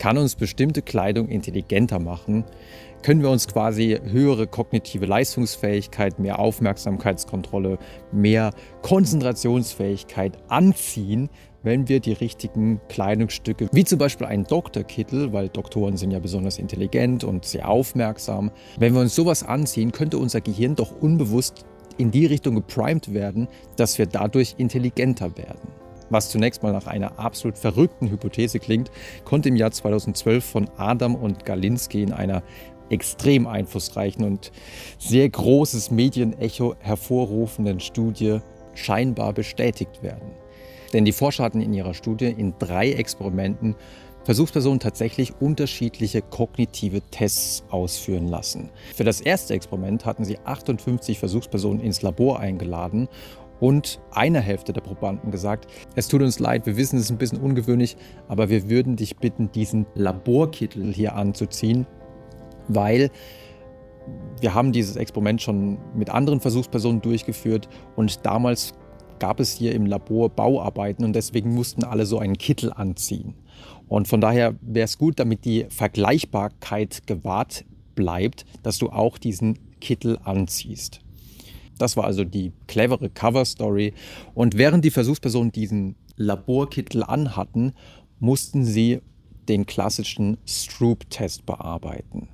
Kann uns bestimmte Kleidung intelligenter machen? Können wir uns quasi höhere kognitive Leistungsfähigkeit, mehr Aufmerksamkeitskontrolle, mehr Konzentrationsfähigkeit anziehen, wenn wir die richtigen Kleidungsstücke, wie zum Beispiel einen Doktorkittel, weil Doktoren sind ja besonders intelligent und sehr aufmerksam, wenn wir uns sowas anziehen, könnte unser Gehirn doch unbewusst in die Richtung geprimed werden, dass wir dadurch intelligenter werden. Was zunächst mal nach einer absolut verrückten Hypothese klingt, konnte im Jahr 2012 von Adam und Galinski in einer extrem einflussreichen und sehr großes Medienecho hervorrufenden Studie scheinbar bestätigt werden. Denn die Forscher hatten in ihrer Studie in drei Experimenten Versuchspersonen tatsächlich unterschiedliche kognitive Tests ausführen lassen. Für das erste Experiment hatten sie 58 Versuchspersonen ins Labor eingeladen und eine Hälfte der Probanden gesagt, es tut uns leid, wir wissen, es ist ein bisschen ungewöhnlich, aber wir würden dich bitten, diesen Laborkittel hier anzuziehen, weil wir haben dieses Experiment schon mit anderen Versuchspersonen durchgeführt und damals gab es hier im Labor Bauarbeiten und deswegen mussten alle so einen Kittel anziehen. Und von daher wäre es gut, damit die Vergleichbarkeit gewahrt bleibt, dass du auch diesen Kittel anziehst. Das war also die clevere Cover-Story. Und während die Versuchspersonen diesen Laborkittel anhatten, mussten sie den klassischen Stroop-Test bearbeiten.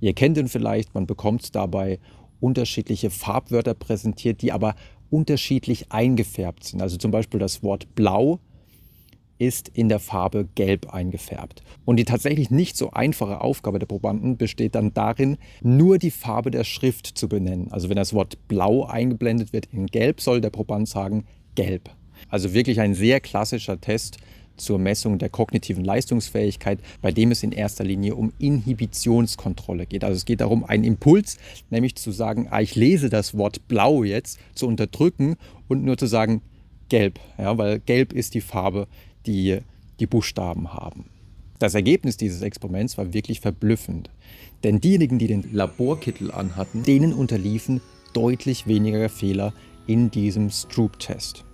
Ihr kennt ihn vielleicht, man bekommt dabei unterschiedliche Farbwörter präsentiert, die aber unterschiedlich eingefärbt sind. Also zum Beispiel das Wort blau ist in der Farbe gelb eingefärbt. Und die tatsächlich nicht so einfache Aufgabe der Probanden besteht dann darin, nur die Farbe der Schrift zu benennen. Also wenn das Wort blau eingeblendet wird in gelb, soll der Proband sagen gelb. Also wirklich ein sehr klassischer Test, zur Messung der kognitiven Leistungsfähigkeit, bei dem es in erster Linie um Inhibitionskontrolle geht. Also es geht darum, einen Impuls, nämlich zu sagen, ah, ich lese das Wort blau jetzt, zu unterdrücken und nur zu sagen gelb, ja, weil gelb ist die Farbe, die die Buchstaben haben. Das Ergebnis dieses Experiments war wirklich verblüffend, denn diejenigen, die den Laborkittel anhatten, denen unterliefen deutlich weniger Fehler in diesem Stroop-Test.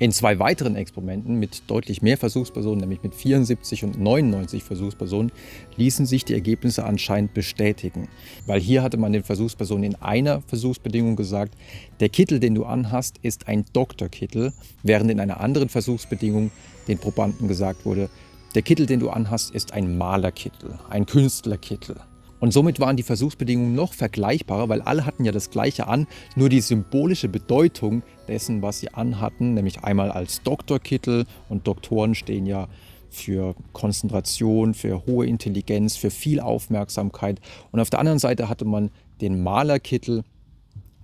In zwei weiteren Experimenten mit deutlich mehr Versuchspersonen, nämlich mit 74 und 99 Versuchspersonen, ließen sich die Ergebnisse anscheinend bestätigen. Weil hier hatte man den Versuchspersonen in einer Versuchsbedingung gesagt, der Kittel, den du anhast, ist ein Doktorkittel, während in einer anderen Versuchsbedingung den Probanden gesagt wurde, der Kittel, den du anhast, ist ein Malerkittel, ein Künstlerkittel. Und somit waren die Versuchsbedingungen noch vergleichbarer, weil alle hatten ja das gleiche an, nur die symbolische Bedeutung dessen, was sie anhatten, nämlich einmal als Doktorkittel und Doktoren stehen ja für Konzentration, für hohe Intelligenz, für viel Aufmerksamkeit. Und auf der anderen Seite hatte man den Malerkittel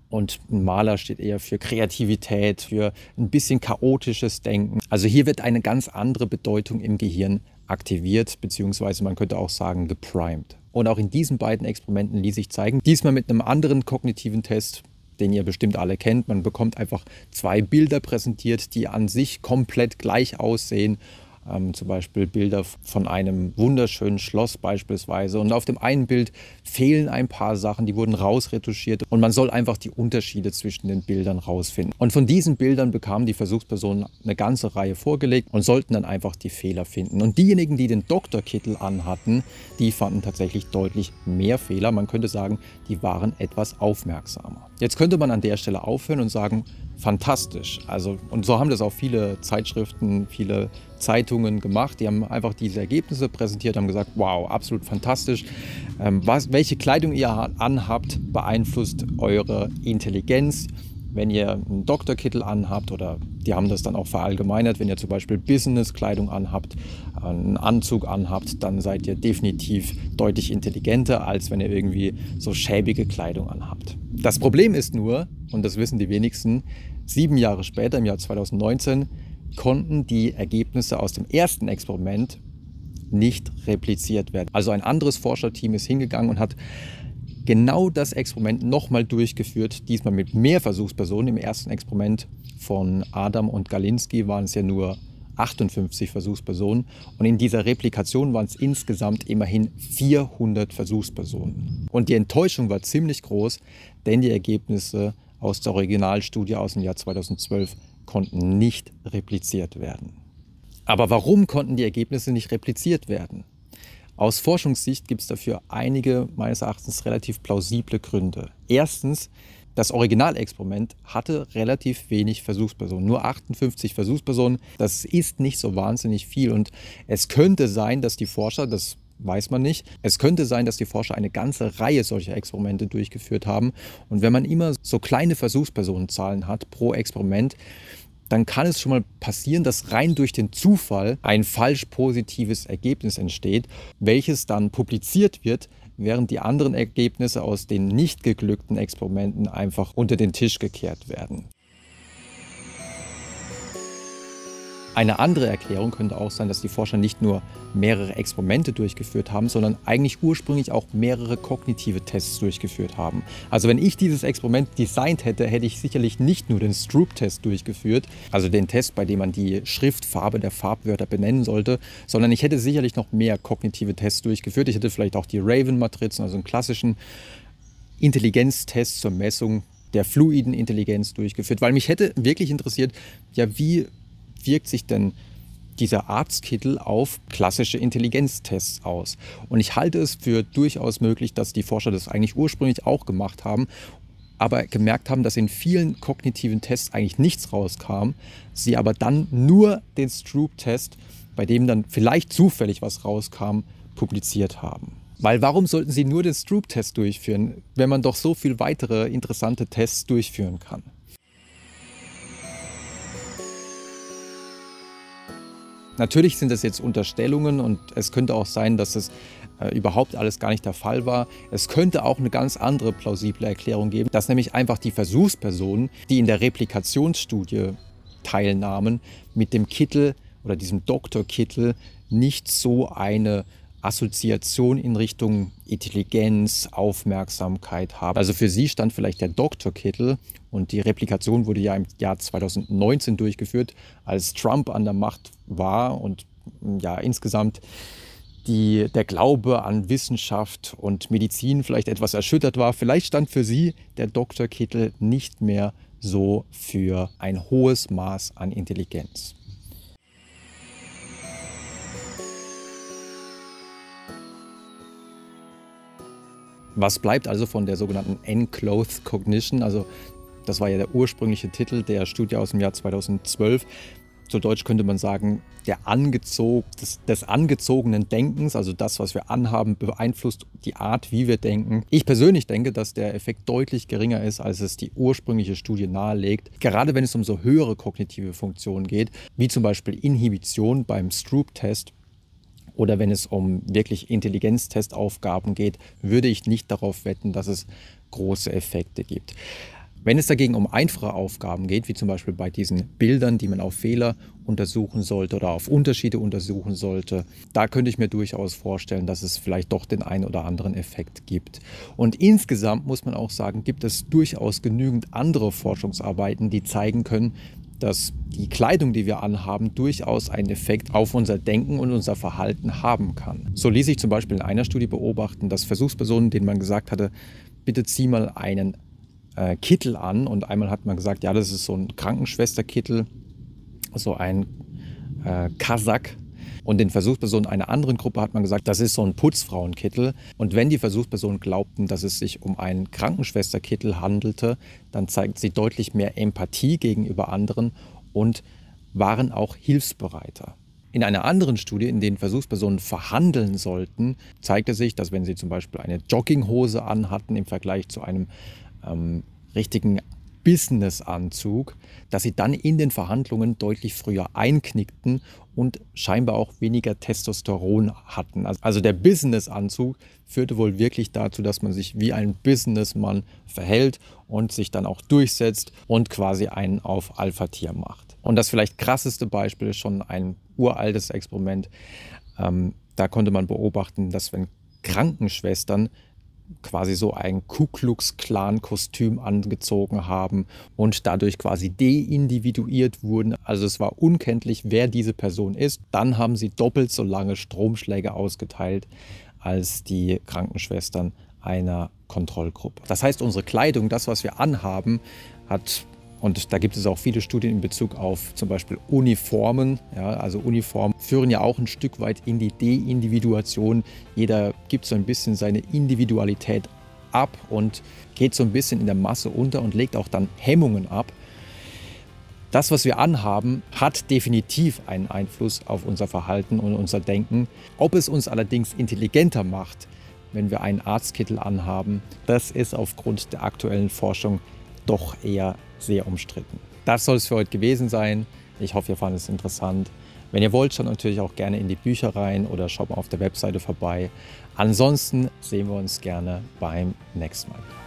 und ein Maler steht eher für Kreativität, für ein bisschen chaotisches Denken. Also hier wird eine ganz andere Bedeutung im Gehirn aktiviert, beziehungsweise man könnte auch sagen geprimed. Und auch in diesen beiden Experimenten ließ sich zeigen, diesmal mit einem anderen kognitiven Test, den ihr bestimmt alle kennt. Man bekommt einfach zwei Bilder präsentiert, die an sich komplett gleich aussehen ähm, zum Beispiel Bilder von einem wunderschönen Schloss beispielsweise. Und auf dem einen Bild fehlen ein paar Sachen, die wurden rausretuschiert und man soll einfach die Unterschiede zwischen den Bildern rausfinden. Und von diesen Bildern bekamen die Versuchspersonen eine ganze Reihe vorgelegt und sollten dann einfach die Fehler finden. Und diejenigen, die den Doktorkittel anhatten, die fanden tatsächlich deutlich mehr Fehler. Man könnte sagen, die waren etwas aufmerksamer. Jetzt könnte man an der Stelle aufhören und sagen, fantastisch. Also, und so haben das auch viele Zeitschriften, viele Zeitungen gemacht. Die haben einfach diese Ergebnisse präsentiert, haben gesagt, wow, absolut fantastisch. Ähm, was, welche Kleidung ihr anhabt, beeinflusst eure Intelligenz. Wenn ihr einen Doktorkittel anhabt oder die haben das dann auch verallgemeinert, wenn ihr zum Beispiel Business-Kleidung anhabt, einen Anzug anhabt, dann seid ihr definitiv deutlich intelligenter, als wenn ihr irgendwie so schäbige Kleidung anhabt. Das Problem ist nur, und das wissen die wenigsten, sieben Jahre später, im Jahr 2019, konnten die Ergebnisse aus dem ersten Experiment nicht repliziert werden. Also ein anderes Forscherteam ist hingegangen und hat genau das Experiment nochmal durchgeführt, diesmal mit mehr Versuchspersonen. Im ersten Experiment von Adam und Galinski waren es ja nur 58 Versuchspersonen und in dieser Replikation waren es insgesamt immerhin 400 Versuchspersonen. Und die Enttäuschung war ziemlich groß, denn die Ergebnisse aus der Originalstudie aus dem Jahr 2012 konnten nicht repliziert werden. Aber warum konnten die Ergebnisse nicht repliziert werden? Aus Forschungssicht gibt es dafür einige meines Erachtens relativ plausible Gründe. Erstens, das Originalexperiment hatte relativ wenig Versuchspersonen, nur 58 Versuchspersonen. Das ist nicht so wahnsinnig viel und es könnte sein, dass die Forscher, das weiß man nicht, es könnte sein, dass die Forscher eine ganze Reihe solcher Experimente durchgeführt haben. Und wenn man immer so kleine Versuchspersonenzahlen hat pro Experiment, dann kann es schon mal passieren, dass rein durch den Zufall ein falsch positives Ergebnis entsteht, welches dann publiziert wird, während die anderen Ergebnisse aus den nicht geglückten Experimenten einfach unter den Tisch gekehrt werden. Eine andere Erklärung könnte auch sein, dass die Forscher nicht nur mehrere Experimente durchgeführt haben, sondern eigentlich ursprünglich auch mehrere kognitive Tests durchgeführt haben. Also wenn ich dieses Experiment designt hätte, hätte ich sicherlich nicht nur den Stroop-Test durchgeführt, also den Test, bei dem man die Schriftfarbe der Farbwörter benennen sollte, sondern ich hätte sicherlich noch mehr kognitive Tests durchgeführt. Ich hätte vielleicht auch die Raven-Matrizen, also einen klassischen Intelligenztest zur Messung der fluiden Intelligenz durchgeführt, weil mich hätte wirklich interessiert, ja, wie wirkt sich denn dieser Arztkittel auf klassische Intelligenztests aus. Und ich halte es für durchaus möglich, dass die Forscher das eigentlich ursprünglich auch gemacht haben, aber gemerkt haben, dass in vielen kognitiven Tests eigentlich nichts rauskam, sie aber dann nur den Stroop-Test, bei dem dann vielleicht zufällig was rauskam, publiziert haben. Weil warum sollten sie nur den Stroop-Test durchführen, wenn man doch so viele weitere interessante Tests durchführen kann? Natürlich sind das jetzt Unterstellungen und es könnte auch sein, dass es äh, überhaupt alles gar nicht der Fall war. Es könnte auch eine ganz andere plausible Erklärung geben, dass nämlich einfach die Versuchspersonen, die in der Replikationsstudie teilnahmen, mit dem Kittel oder diesem Doktorkittel nicht so eine Assoziation in Richtung Intelligenz, Aufmerksamkeit haben. Also für sie stand vielleicht der Doktorkittel und die Replikation wurde ja im Jahr 2019 durchgeführt, als Trump an der Macht war und ja insgesamt die, der Glaube an Wissenschaft und Medizin vielleicht etwas erschüttert war. Vielleicht stand für sie der Doktorkittel nicht mehr so für ein hohes Maß an Intelligenz. Was bleibt also von der sogenannten Enclothed Cognition? Also das war ja der ursprüngliche Titel der Studie aus dem Jahr 2012. Zu Deutsch könnte man sagen, der angezog, des, des, angezogenen Denkens, also das, was wir anhaben, beeinflusst die Art, wie wir denken. Ich persönlich denke, dass der Effekt deutlich geringer ist, als es die ursprüngliche Studie nahelegt. Gerade wenn es um so höhere kognitive Funktionen geht, wie zum Beispiel Inhibition beim Stroop-Test, oder wenn es um wirklich Intelligenztestaufgaben geht, würde ich nicht darauf wetten, dass es große Effekte gibt. Wenn es dagegen um einfache Aufgaben geht, wie zum Beispiel bei diesen Bildern, die man auf Fehler untersuchen sollte oder auf Unterschiede untersuchen sollte, da könnte ich mir durchaus vorstellen, dass es vielleicht doch den einen oder anderen Effekt gibt. Und insgesamt muss man auch sagen, gibt es durchaus genügend andere Forschungsarbeiten, die zeigen können, dass die Kleidung, die wir anhaben, durchaus einen Effekt auf unser Denken und unser Verhalten haben kann. So ließ sich zum Beispiel in einer Studie beobachten, dass Versuchspersonen, denen man gesagt hatte, bitte zieh mal einen äh, Kittel an und einmal hat man gesagt, ja, das ist so ein Krankenschwesterkittel, so ein äh, Kasak, und den Versuchspersonen einer anderen Gruppe hat man gesagt, das ist so ein Putzfrauenkittel. Und wenn die Versuchspersonen glaubten, dass es sich um einen Krankenschwesterkittel handelte, dann zeigten sie deutlich mehr Empathie gegenüber anderen und waren auch hilfsbereiter. In einer anderen Studie, in der Versuchspersonen verhandeln sollten, zeigte sich, dass wenn sie zum Beispiel eine Jogginghose anhatten im Vergleich zu einem ähm, richtigen Businessanzug, dass sie dann in den Verhandlungen deutlich früher einknickten und scheinbar auch weniger Testosteron hatten. Also, also der Businessanzug führte wohl wirklich dazu, dass man sich wie ein Businessmann verhält und sich dann auch durchsetzt und quasi einen auf Alpha-Tier macht. Und das vielleicht krasseste Beispiel ist schon ein uraltes Experiment. Ähm, da konnte man beobachten, dass wenn Krankenschwestern quasi so ein Ku Klux Klan Kostüm angezogen haben und dadurch quasi deindividuiert wurden. Also es war unkenntlich, wer diese Person ist. Dann haben sie doppelt so lange Stromschläge ausgeteilt als die Krankenschwestern einer Kontrollgruppe. Das heißt, unsere Kleidung, das, was wir anhaben, hat Und da gibt es auch viele Studien in Bezug auf zum Beispiel Uniformen. Ja, also Uniformen führen ja auch ein Stück weit in die De-Individuation. Jeder gibt so ein bisschen seine Individualität ab und geht so ein bisschen in der Masse unter und legt auch dann Hemmungen ab. Das, was wir anhaben, hat definitiv einen Einfluss auf unser Verhalten und unser Denken. Ob es uns allerdings intelligenter macht, wenn wir einen Arztkittel anhaben, das ist aufgrund der aktuellen Forschung doch eher sehr umstritten. Das soll es für heute gewesen sein. Ich hoffe, ihr fandet es interessant. Wenn ihr wollt, schaut natürlich auch gerne in die Bücher rein oder schaut mal auf der Webseite vorbei. Ansonsten sehen wir uns gerne beim nächsten Mal.